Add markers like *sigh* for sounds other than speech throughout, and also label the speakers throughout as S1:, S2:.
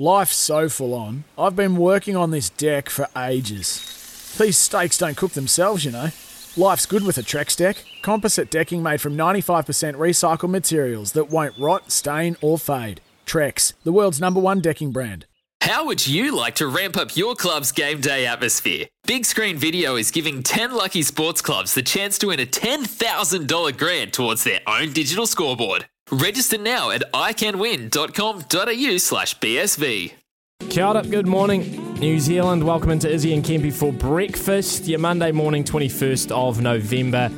S1: Life's so full on. I've been working on this deck for ages. These steaks don't cook themselves, you know. Life's good with a Trex deck. Composite decking made from 95% recycled materials that won't rot, stain, or fade. Trex, the world's number one decking brand.
S2: How would you like to ramp up your club's game day atmosphere? Big Screen Video is giving 10 lucky sports clubs the chance to win a $10,000 grant towards their own digital scoreboard. Register now at iCanWin.com.au slash BSV.
S3: Kia ora, good morning, New Zealand. Welcome into Izzy and Kempy for breakfast. Your Monday morning, 21st of November.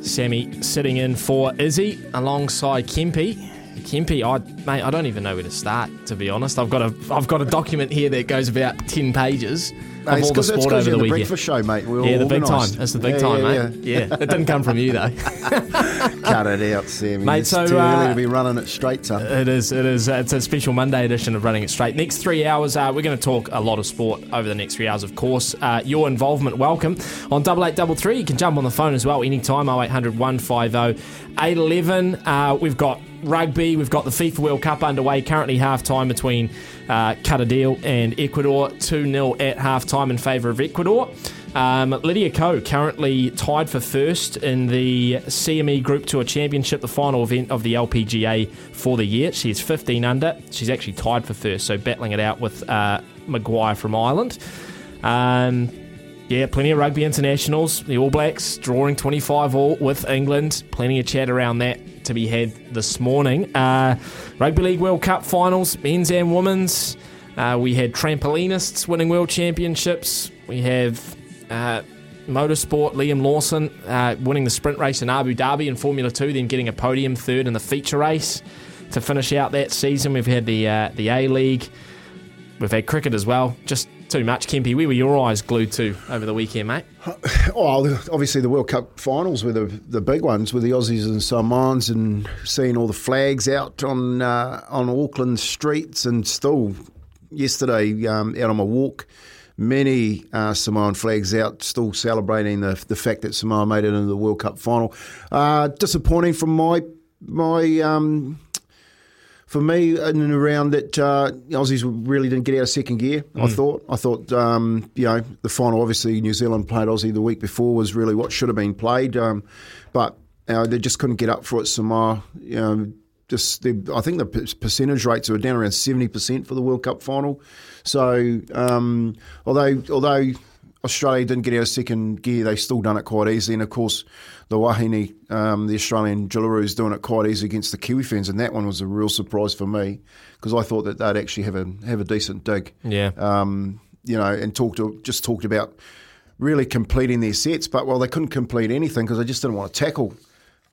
S3: Sammy sitting in for Izzy alongside Kempy. Kempy, I mate, I don't even know where to start. To be honest, I've got a I've got a document here that goes about ten pages of
S4: it's
S3: all the sport over the
S4: the
S3: weekend.
S4: breakfast show, mate. We're
S3: yeah, the big time. That's the big
S4: Yeah,
S3: time,
S4: yeah,
S3: mate. Yeah. it didn't come from you though. *laughs* *laughs*
S4: Cut it out, Sammy.
S3: Mate,
S4: it's
S3: so,
S4: too early
S3: uh,
S4: to be running it straight, son.
S3: It is. It is. It's a special Monday edition of Running It Straight. Next three hours, uh, we're going to talk a lot of sport over the next three hours. Of course, uh, your involvement welcome on double eight double three. You can jump on the phone as well anytime. 0800 150 811. Uh, we've got rugby. We've got the FIFA World Cup underway. Currently half time between uh, Cardedale and Ecuador. Two 0 at half time in favour of Ecuador. Um, Lydia Ko currently tied for first in the CME Group Tour Championship, the final event of the LPGA for the year. She is 15 under. She's actually tied for first, so battling it out with uh, Maguire from Ireland. Um, yeah, plenty of rugby internationals. The All Blacks drawing 25 all with England. Plenty of chat around that to be had this morning. Uh, Rugby League World Cup finals, men's and women's. Uh, we had trampolinists winning world championships. We have uh, motorsport, Liam Lawson uh, winning the sprint race in Abu Dhabi in Formula 2, then getting a podium third in the feature race to finish out that season. We've had the uh, the A League. We've had cricket as well. Just too much, Kempy. Where were your eyes glued to over the weekend, mate? *laughs*
S4: Oh, the- obviously the World Cup finals were the the big ones with the Aussies and Samoans, and seeing all the flags out on uh, on Auckland streets, and still yesterday um, out on my walk, many uh, Samoan flags out, still celebrating the the fact that Samoa made it into the World Cup final. Uh, disappointing from my my. Um, for me, in and around that, uh, Aussies really didn't get out of second gear. I thought. I thought, um, you know, the final. Obviously, New Zealand played Aussie the week before was really what should have been played, um, but uh, they just couldn't get up for it. Samoa, you know, just they, I think the percentage rates were down around seventy percent for the World Cup final. So, um, although although Australia didn't get out of second gear, they still done it quite easily. And of course, the Wahine, um, the Australian Jillaroos, doing it quite easy against the Kiwi Ferns, and that one was a real surprise for me because I thought that they'd actually have a have a decent dig.
S3: Yeah.
S4: Um, you know, and talked to, just talked about really completing their sets, but well, they couldn't complete anything because they just didn't want to tackle.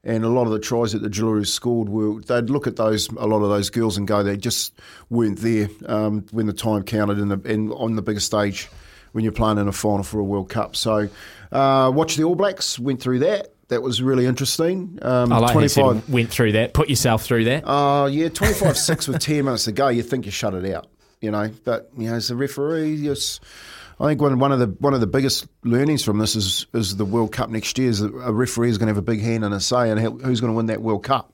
S4: And a lot of the tries that the Jillaroos scored were they'd look at those a lot of those girls and go they just weren't there um, when the time counted in the in, on the bigger stage when you're playing in a final for a World Cup. So uh, watch the All Blacks went through that. That was really interesting. Um,
S3: I like how you
S4: 25
S3: said went through that. Put yourself through that.
S4: uh, yeah, *laughs* 25 6 with 10 minutes to go, you think you shut it out, you know. But, you know, as a referee, yes, I think one, one of the one of the biggest learnings from this is is the World Cup next year is a referee is going to have a big hand in a say in how, who's going to win that World Cup.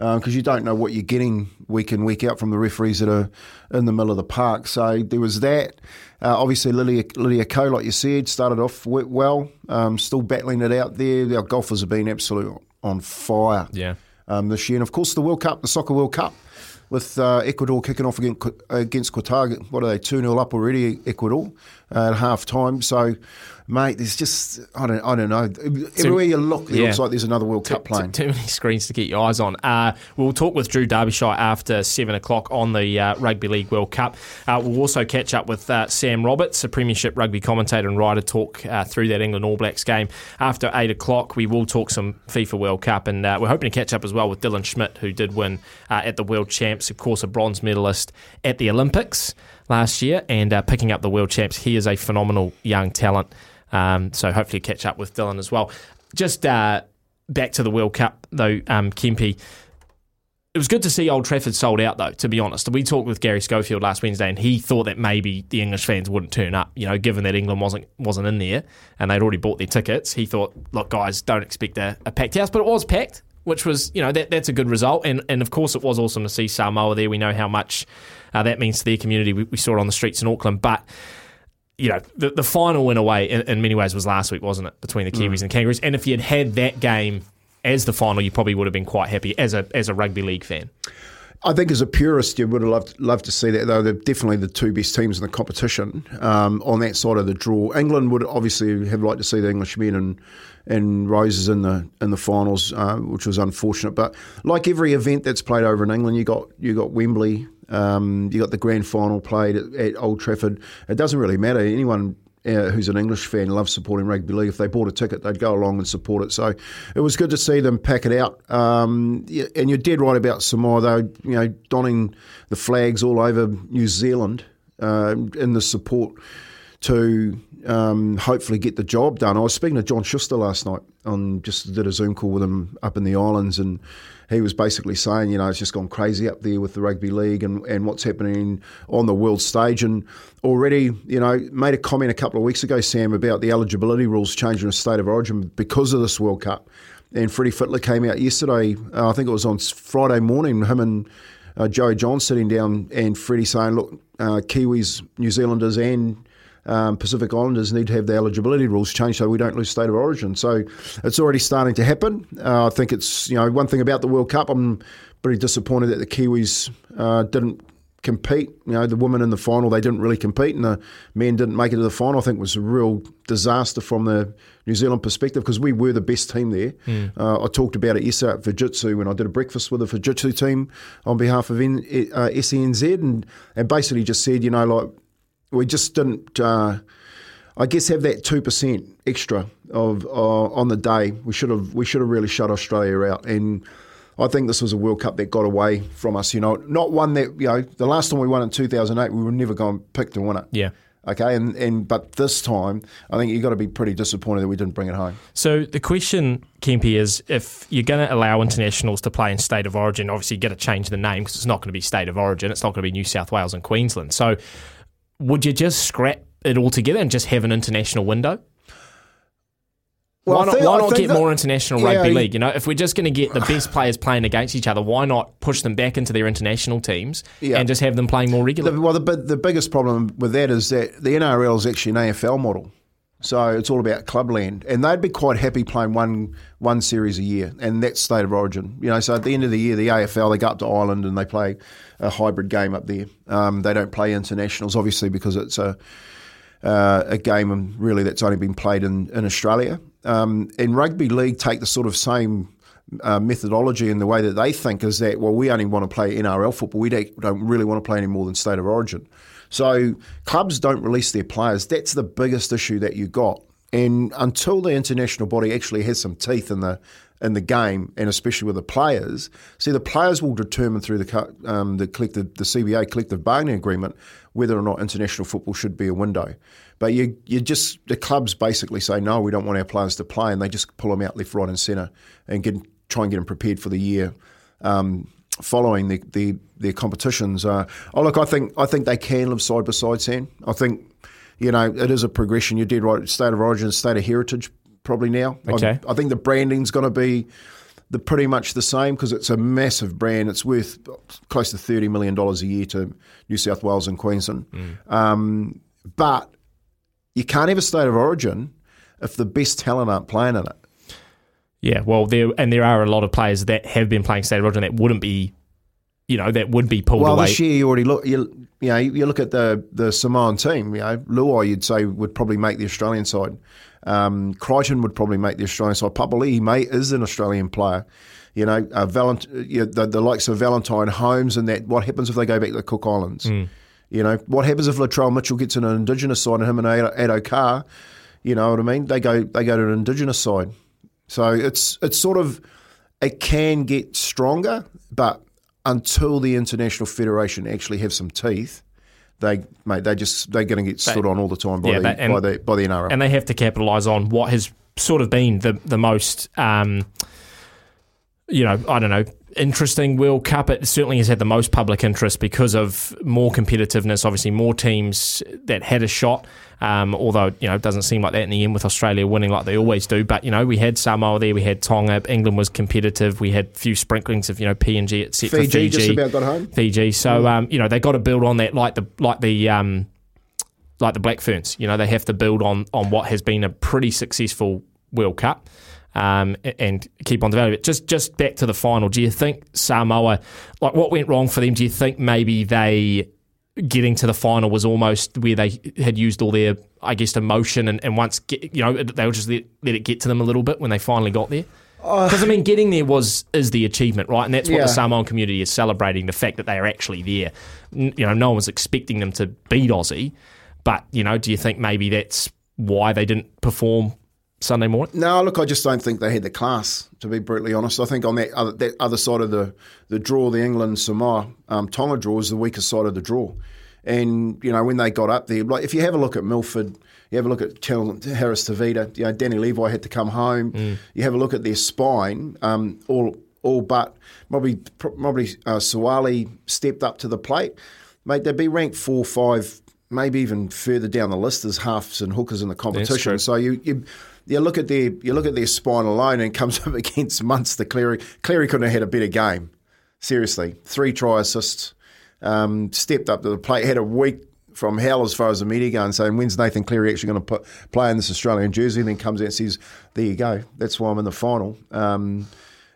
S4: Because you don't know what you're getting week in, week out from the referees that are in the middle of the park. So there was that. Uh, obviously, Lydia, Lydia Ko, like you said, started off well, um, still battling it out there. Our golfers have been absolute on fire
S3: Yeah.
S4: um, this year. And of course, the World Cup, the Soccer World Cup, with uh, Ecuador kicking off against, against Qatar. What are they, 2 0 up already, Ecuador, at half time. So, mate, there's just, I don't, I don't know. Everywhere you look, it
S3: yeah.
S4: looks like there's another World
S3: Too,
S4: Cup playing.
S3: too, too many screens to get your eyes on. Uh, we'll talk with Drew Derbyshire after 7 o'clock on the uh, Rugby League World Cup. Uh, we'll also catch up with uh, Sam Roberts, a Premiership rugby commentator and writer, talk uh, through that England All Blacks game. After 8 o'clock, we will talk some FIFA World Cup, and uh, we're hoping to catch up as well with Dylan Schmidt, who did win uh, at the World Champs, of course, a bronze medalist at the Olympics last year, and uh, picking up the World Champs. He is a phenomenal young talent. Um, so hopefully catch up with Dylan as well. Just uh, back to the World Cup though, um, Kempy. It was good to see Old Trafford sold out, though. To be honest, we talked with Gary Schofield last Wednesday, and he thought that maybe the English fans wouldn't turn up. You know, given that England wasn't wasn't in there and they'd already bought their tickets, he thought, "Look, guys, don't expect a, a packed house." But it was packed, which was, you know, that that's a good result. And and of course, it was awesome to see Samoa there. We know how much uh, that means to their community. We, we saw it on the streets in Auckland, but you know, the, the final in away in, in many ways, was last week, wasn't it, between the Kiwis and the Kangaroos? And if you had had that game as the final, you probably would have been quite happy as a as a rugby league fan.
S4: I think as a purist, you would have loved, loved to see that, though. They're definitely the two best teams in the competition um, on that side of the draw. England would obviously have liked to see the Englishmen and and Roses in the in the finals, uh, which was unfortunate. But like every event that's played over in England, you got you got Wembley, um, you got the grand final played at, at Old Trafford. It doesn't really matter. Anyone uh, who's an English fan loves supporting rugby league. If they bought a ticket, they'd go along and support it. So it was good to see them pack it out. Um, and you're dead right about Samoa, though. You know, donning the flags all over New Zealand uh, in the support to um, hopefully get the job done. I was speaking to John Schuster last night on just did a Zoom call with him up in the islands, and he was basically saying, you know, it's just gone crazy up there with the rugby league and, and what's happening on the world stage. And already, you know, made a comment a couple of weeks ago, Sam, about the eligibility rules changing the state of origin because of this World Cup. And Freddie Fittler came out yesterday, uh, I think it was on Friday morning, him and uh, Joey Johns sitting down, and Freddie saying, look, uh, Kiwis, New Zealanders, and um, Pacific Islanders need to have the eligibility rules changed so we don't lose state of origin. So it's already starting to happen. Uh, I think it's you know one thing about the World Cup. I'm pretty disappointed that the Kiwis uh, didn't compete. You know, the women in the final they didn't really compete, and the men didn't make it to the final. I think it was a real disaster from the New Zealand perspective because we were the best team there. Mm. Uh, I talked about it yesterday at Fujitsu when I did a breakfast with the Fujitsu team on behalf of N- uh, SENZ, and and basically just said, you know, like we just didn't. Uh, I guess have that two percent extra of uh, on the day. We should have we should have really shut Australia out, and I think this was a World Cup that got away from us. You know, not one that you know the last time we won in two thousand eight, we were never going to pick to win it.
S3: Yeah.
S4: Okay, and, and but this time, I think you've got to be pretty disappointed that we didn't bring it home.
S3: So the question, Kempy, is if you're going to allow internationals to play in state of origin, obviously you've got to change the name because it's not going to be state of origin. It's not going to be New South Wales and Queensland. So would you just scrap it altogether and just have an international window?
S4: Well,
S3: why not,
S4: think-
S3: why not get
S4: that-
S3: more international
S4: Yeah,
S3: rugby league? You know, if we're just going to get the best players playing against each other, why not push them back into their international teams
S4: Yeah.
S3: and just have them playing more regularly?
S4: The, well, the, the biggest problem with that is that the NRL is actually an AFL model. So it's all about clubland, and they'd be quite happy playing one one series a year, and that's state of origin. You know, so at the end of the year, the AFL they go up to Ireland and they play a hybrid game up there. Um, they don't play internationals, obviously, because it's a uh, a game really that's only been played in in Australia. Um, and rugby league take the sort of same uh, methodology and the way that they think is that well, we only want to play NRL football. We don't really want to play any more than state of origin. So clubs don't release their players. That's the biggest issue that you got. And until the international body actually has some teeth in the in the game, and especially with the players, see the players will determine through the um, the collective the CBA collective bargaining agreement whether or not international football should be a window. But you you just the clubs basically say no, we don't want our players to play, and they just pull them out left, right, and centre, and get try and get them prepared for the year. Um, following the, the their competitions. Uh, oh look, I think I think they can live side by side, Sam. I think you know it is a progression. You did right, state of origin, state of heritage, probably now.
S3: Okay.
S4: I, I think the branding's going to be the pretty much the same because it's a massive brand. It's worth close to thirty million dollars a year to New South Wales and Queensland. Um, but you can't have a state of origin if the best talent aren't playing in it.
S3: Yeah, well, there and there are a lot of players that have been playing state of origin that wouldn't be, you know, that would be pulled
S4: Well,
S3: away.
S4: this year you already look. You, you know, you look at the the Samoan team. You know, Luai, you'd say would probably make the Australian side. Um, Crichton would probably make the Australian side. Papali may is an Australian player. You know, uh, Valent- you know, the, the likes of Valentine Holmes and that. What happens if they go back to the Cook Islands? You know, what happens if Latrell Mitchell gets in an Indigenous side and him and Addo-Carr? You know what I mean? They go they go to an Indigenous side. So it's it's sort of it can get stronger, but until the international federation actually have some teeth, they mate they just they're going to get stood on all the time by
S3: Yeah,
S4: the
S3: but- and-
S4: by the by the NRL.
S3: and they have to capitalise on what has sort of been the the most, um, you know, I don't know, interesting World Cup. It certainly has had the most public interest because of more competitiveness. Obviously, more teams that had a shot. Um, although you know, it doesn't seem like that in the end with Australia winning like they always do. But you know, we had Samoa there, we had Tonga. England was competitive. We had a few sprinklings of you know PNG etc.
S4: Fiji,
S3: Fiji
S4: just about got home.
S3: Fiji. So um, you know they got to build on that, like the like the um, like the Black Ferns. You know they have to build on on what has been a pretty successful World Cup. Um, and keep on developing it. Just just back to the final. Do you think Samoa, like what went wrong for them? Do you think maybe they getting to the final was almost where they had used all their, I guess, emotion and, and once get, you know they were just let, let it get to them a little bit when they finally got there. Because I mean, getting there was is the achievement, right? And that's what
S4: Yeah.
S3: the Samoan community is celebrating: the fact that they are actually there. You know, no one was expecting them to beat Aussie, but you know, do you think maybe that's why they didn't perform Sunday morning?
S4: No, look, I just don't think they had the class. To be brutally honest, I think on that other, that other side of the the draw, the England Samoa um, Tonga draw is the weakest side of the draw. And you know when they got up there, like if you have a look at Milford, you have a look at Harris Tavita, you know Danny Levi had to come home. You have a look at their spine, um, all all but probably probably uh, Suaalii stepped up to the plate, mate. They'd be ranked four, five, maybe even further down the list as halves and hookers in the competition. So you, you you look at their you look at their spine alone and comes *laughs* up against Munster. Cleary Cleary couldn't have had a better game. Seriously, three try assists, um, stepped up to the plate, had a week from hell as far as the media go and saying when's Nathan Cleary actually going to put, play in this Australian jersey? And then comes out and says, "There you go. That's why I'm in the final." Um,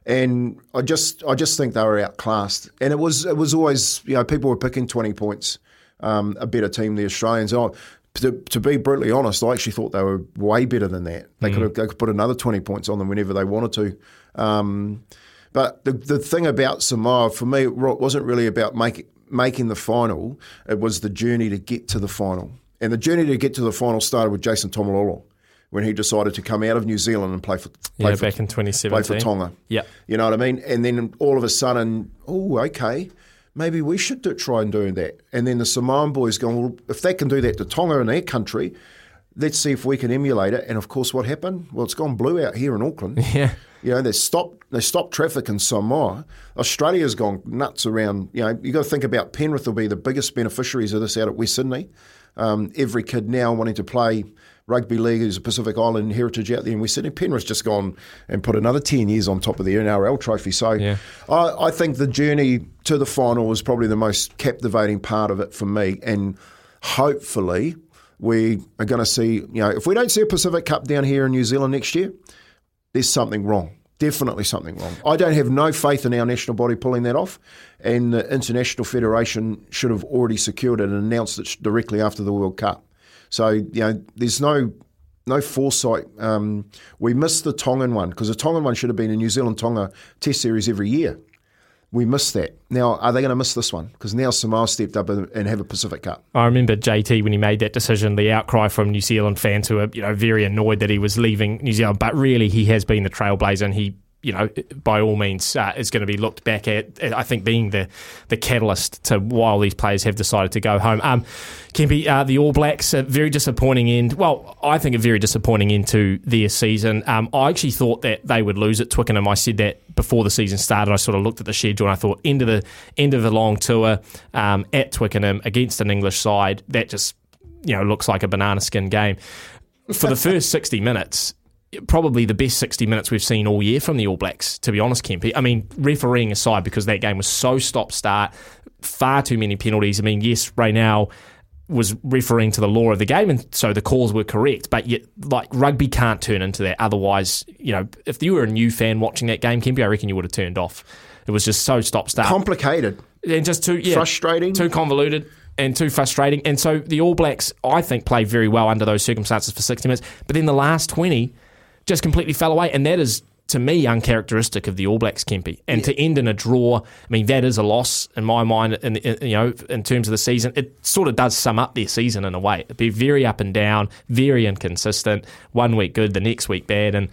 S4: and I just I just think they were outclassed. And it was it was always you know people were picking twenty points um, a better team the Australians. I, to, to be brutally honest, I actually thought they were way better than that. They could have they could put another twenty points on them whenever they wanted to. Um, but the the thing about Samoa for me it wasn't really about making making the final. It was the journey to get to the final. And the journey to get to the final started with Jason Taumalolo when he decided to come out of New Zealand and play for play
S3: Yeah,
S4: for,
S3: back in 2017.
S4: play
S3: 2017.
S4: for Tonga.
S3: Yep.
S4: You know what I mean? And then all of a sudden, oh, okay, maybe we should do, try and do that. And then the Samoan boys going, well, if they can do that to Tonga in their country, let's see if we can emulate it. And of course, what happened? Well, it's gone blue out here in Auckland. *laughs*
S3: Yeah.
S4: You know, they stopped they stopped traffic in Samoa. Australia's gone nuts around. You know, you got to think about Penrith will be the biggest beneficiaries of this out at West Sydney. Um, every kid now wanting to play rugby league is a Pacific Island heritage out there in West Sydney. Penrith's just gone and put another ten years on top of the NRL trophy. So
S3: Yeah.
S4: I, I think the journey to the final was probably the most captivating part of it for me, and hopefully we are going to see. You know, if we don't see a Pacific Cup down here in New Zealand next year, there's something wrong. Definitely something wrong. I don't have no faith in our national body pulling that off, and the International Federation should have already secured it and announced it directly after the World Cup. So you know, there's no no foresight. Um, we missed the Tongan one because the Tongan one should have been a New Zealand Tonga Test series every year. We missed that. Now, are they going to miss this one? Because now Samoa stepped up and, have a Pacific Cup.
S3: I remember JT when he made that decision, the outcry from New Zealand fans who were, you know, very annoyed that he was leaving New Zealand. But really, he has been the trailblazer, and he, you know, by all means, uh, is going to be looked back at. I think being the the catalyst to why all these players have decided to go home. Um, uh, the All Blacks, a very disappointing end. Well, I think a very disappointing end to their season. Um, I actually thought that they would lose at Twickenham. I said that before the season started. I sort of looked at the schedule and I thought end of the end of the long tour um, at Twickenham against an English side that just you know looks like a banana skin game. For the first sixty minutes, probably the best 60 minutes we've seen all year from the All Blacks, to be honest, Kempy. I mean, refereeing aside, because that game was so stop start, far too many penalties. I mean, yes, Raynal was referring to the law of the game, and so the calls were correct. But yet, like rugby can't turn into that. Otherwise, you know, if you were a new fan watching that game, Kempy, I reckon you would have turned off. It was just so stop start.
S4: Complicated.
S3: and just too yeah,
S4: Frustrating.
S3: too convoluted. And too frustrating. And so the All Blacks, I think, played very well under those circumstances for 60 minutes. But then the last 20 just completely fell away. And that is, to me, uncharacteristic of the All Blacks, Kempy. And to end in a draw, I mean, that is a loss in my mind. In, in, you know, in terms of the season, it sort of does sum up their season in a way. It'd be very up and down, very inconsistent. One week good, the next week bad, and.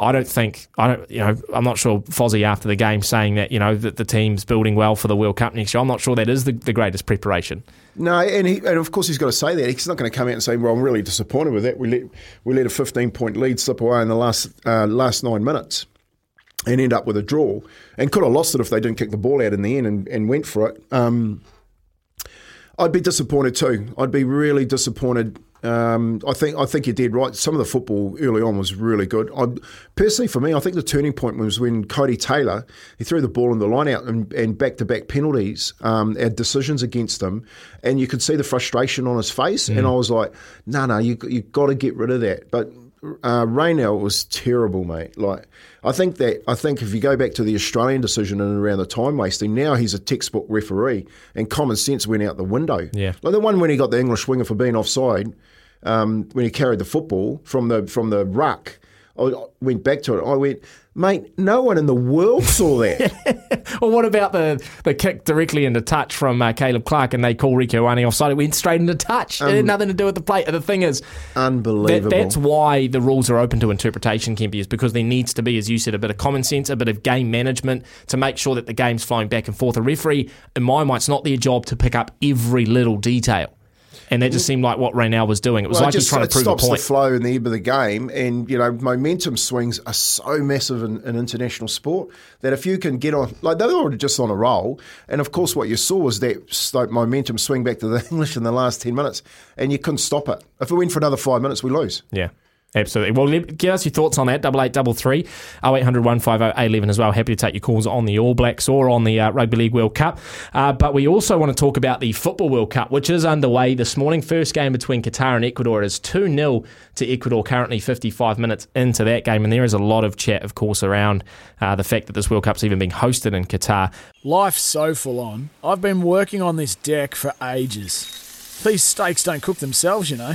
S3: I don't think I don't you know I'm not sure Fozzie after the game saying that you know that the team's building well for the World Cup next year. I'm not sure that is the, the greatest preparation.
S4: No, and, he, and of course he's got to say that. He's not going to come out and say, "Well, I'm really disappointed with that. We let we let a 15 point lead slip away in the last uh, last nine minutes." And end up with a draw, and could have lost it if they didn't kick the ball out in the end and, and went for it. Um, I'd be disappointed too. I'd be really disappointed. Um, I think I think you did right. Some of the football early on was really good. I, personally, for me, I think the turning point was when Codie Taylor he threw the ball in the line out and back to back penalties, um, had decisions against him, and you could see the frustration on his face. And I was like, no, no, you you got to get rid of that. But uh, Raynal was terrible, mate. Like I think that I think if you go back to the Australian decision and around the time wasting, now he's a textbook referee, and common sense went out the window.
S3: Yeah.
S4: like the one when he got the English winger for being offside, um, when he carried the football from the from the ruck. I went back to it. I went, mate. No one in the world saw that. *laughs*
S3: Or what about the, the kick directly into touch from uh, Caleb Clarke and they call Rieko Ioane offside? It went straight into touch. it had nothing to do with the plate. The thing is, that,
S4: Unbelievable.
S3: that's why the rules are open to interpretation, Kempy, is because there needs to be, as you said, a bit of common sense, a bit of game management to make sure that the game's flowing back and forth. A referee, in my mind, it's not their job to pick up every little detail. And that just seemed like what Raynal was doing. It was
S4: Well,
S3: like
S4: it
S3: he's
S4: just
S3: trying to prove a
S4: stops
S3: point.
S4: the flow and the ebb of the game, and you know momentum swings are so massive in, in international sport that if you can get on, like they were just on a roll, and of course what you saw was that slope momentum swing back to the *laughs* English in the last ten minutes, and you couldn't stop it. If it went for another five minutes, we lose.
S3: Yeah. Absolutely. Well, give us your thoughts on that. Double eight, double three, oh eight hundred one five oh eleven as well. Happy to take your calls on the All Blacks or on the uh, Rugby League World Cup. Uh, but we also want to talk about the Football World Cup, which is underway this morning. First game between Qatar and Ecuador It is two 0 to Ecuador. Currently fifty five minutes into that game, and there is a lot of chat, of course, around uh, the fact that this World Cup's even being hosted in Qatar.
S1: Life's so full on. I've been working on this deck for ages. These steaks don't cook themselves, you know.